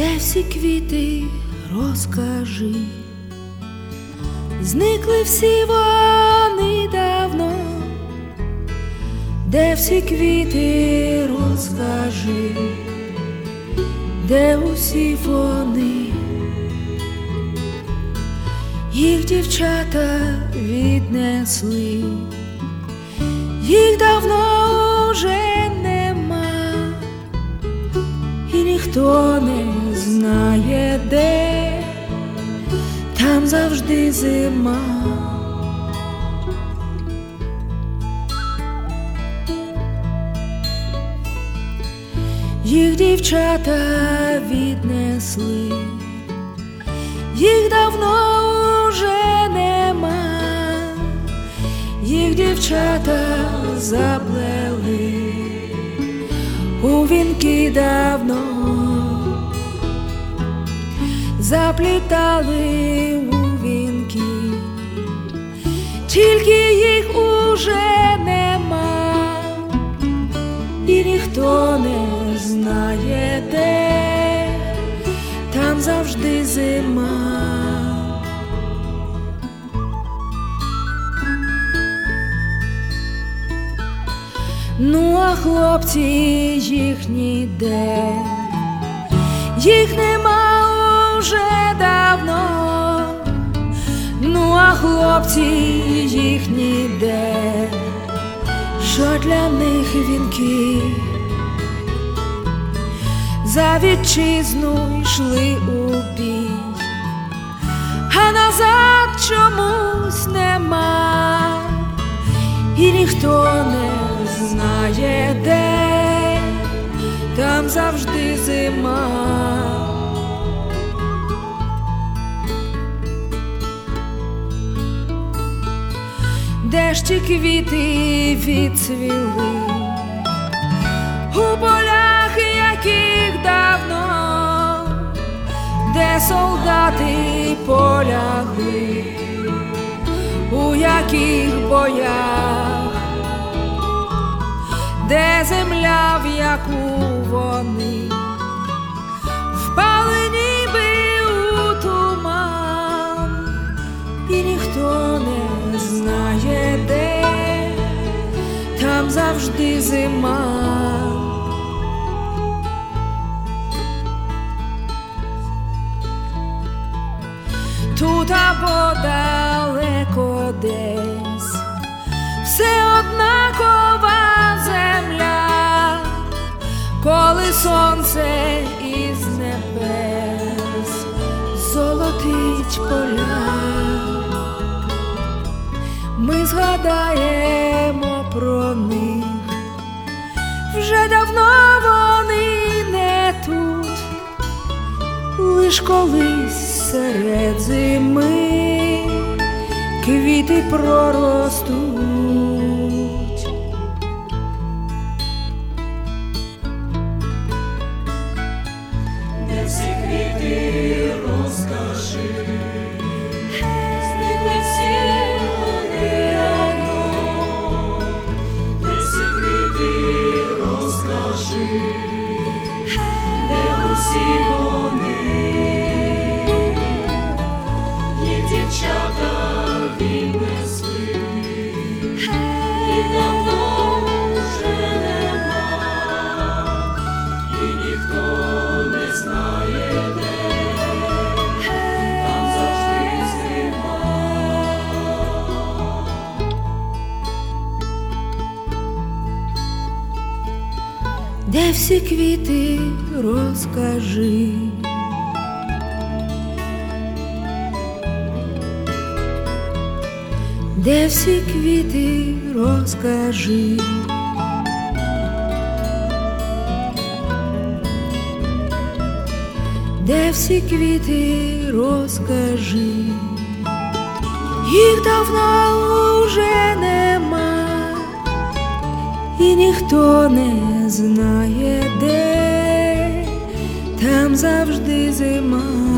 Де всі квіти розкажи, зникли всі вони давно, де всі квіти розкажи, де усі вони, їх дівчата віднесли, їх давно вже нема, і ніхто не знає, де там завжди зима. Їх дівчата віднесли, їх давно вже нема, їх дівчата заплели. У вінки давно, заплітали у вінки, тільки їх уже нема, і ніхто не знає, де. Там завжди зима. Ну, а хлопці їх ніде, їх нема уже давно, ну а хлопці їх ніде, що для них вінки? За вітчизну йшли у бій, а назад чомусь нема, і ніхто не знає, де. Там завжди зима. Де ж квіти відцвіли. У полях, яких давно, де солдати полягли, у яких боях, де земля, в яку вони завжди зима. Тут або далеко десь, все однакова земля, коли сонце із небес золотить поля, ми згадаємо про них, вже давно вони не тут, лиш колись серед зими квіти проростуть. Де всі квіти розкажи, де всі квіти розкажи, де всі квіти розкажи, їх давно вже нема, і ніхто не знає, де. Там завжди зима.